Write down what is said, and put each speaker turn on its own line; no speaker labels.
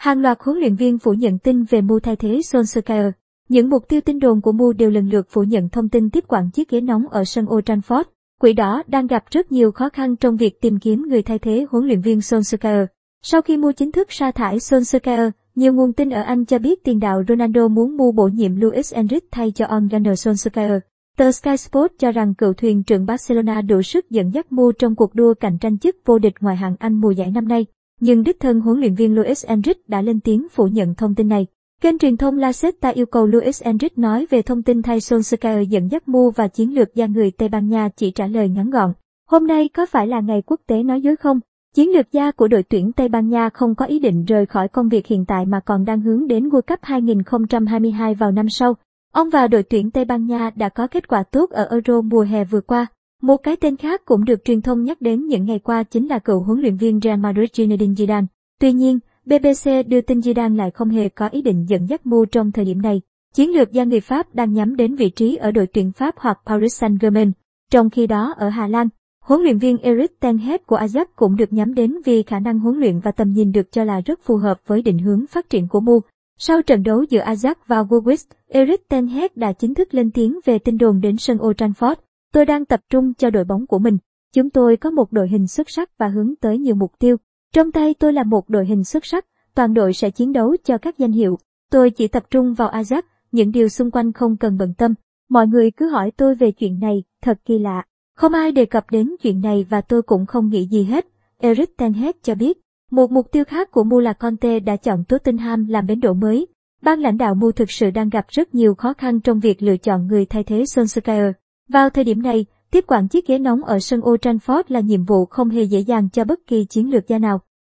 Hàng loạt huấn luyện viên phủ nhận tin về Mu thay thế Solskjaer. Những mục tiêu tin đồn của Mu đều lần lượt phủ nhận thông tin tiếp quản chiếc ghế nóng ở sân Old Trafford. Quỷ đỏ đang gặp rất nhiều khó khăn trong việc tìm kiếm người thay thế huấn luyện viên Solskjaer. Sau khi Mu chính thức sa thải Solskjaer, nhiều nguồn tin ở Anh cho biết tiền đạo Ronaldo muốn Mu bổ nhiệm Luis Enrique thay cho Ole Gunnar Solskjaer. Tờ Sky Sports cho rằng cựu thuyền trưởng Barcelona đủ sức dẫn dắt Mu trong cuộc đua cạnh tranh chức vô địch ngoại hạng Anh mùa giải năm nay. Nhưng đích thân huấn luyện viên Luis Enrique đã lên tiếng phủ nhận thông tin này. Kênh truyền thông La Sexta yêu cầu Luis Enrique nói về thông tin thay Solskjaer dẫn dắt Mu và chiến lược gia người Tây Ban Nha chỉ trả lời ngắn gọn. Hôm nay có phải là ngày quốc tế nói dối không? Chiến lược gia của đội tuyển Tây Ban Nha không có ý định rời khỏi công việc hiện tại mà còn đang hướng đến World Cup 2022 vào năm sau. Ông và đội tuyển Tây Ban Nha đã có kết quả tốt ở Euro mùa hè vừa qua. Một cái tên khác cũng được truyền thông nhắc đến những ngày qua chính là cựu huấn luyện viên Real Madrid Zinedine Zidane. Tuy nhiên, BBC đưa tin Zidane lại không hề có ý định dẫn dắt Mu trong thời điểm này. Chiến lược gia người Pháp đang nhắm đến vị trí ở đội tuyển Pháp hoặc Paris Saint-Germain. Trong khi đó ở Hà Lan, huấn luyện viên Erik ten Hag của Ajax cũng được nhắm đến vì khả năng huấn luyện và tầm nhìn được cho là rất phù hợp với định hướng phát triển của Mu. Sau trận đấu giữa Ajax và Woolwich, Erik ten Hag đã chính thức lên tiếng về tin đồn đến sân Old Trafford. Tôi đang tập trung cho đội bóng của mình. Chúng tôi có một đội hình xuất sắc và hướng tới nhiều mục tiêu. Trong tay tôi là một đội hình xuất sắc, toàn đội sẽ chiến đấu cho các danh hiệu. Tôi chỉ tập trung vào Ajax, những điều xung quanh không cần bận tâm. Mọi người cứ hỏi tôi về chuyện này, thật kỳ lạ. Không ai đề cập đến chuyện này và tôi cũng không nghĩ gì hết. Eric Ten Hag cho biết, một mục tiêu khác của Mu là Conte đã chọn Tottenham làm bến đỗ mới. Ban lãnh đạo Mu thực sự đang gặp rất nhiều khó khăn trong việc lựa chọn người thay thế Solskjaer. Vào thời điểm này, tiếp quản chiếc ghế nóng ở sân Old Trafford là nhiệm vụ không hề dễ dàng cho bất kỳ chiến lược gia nào.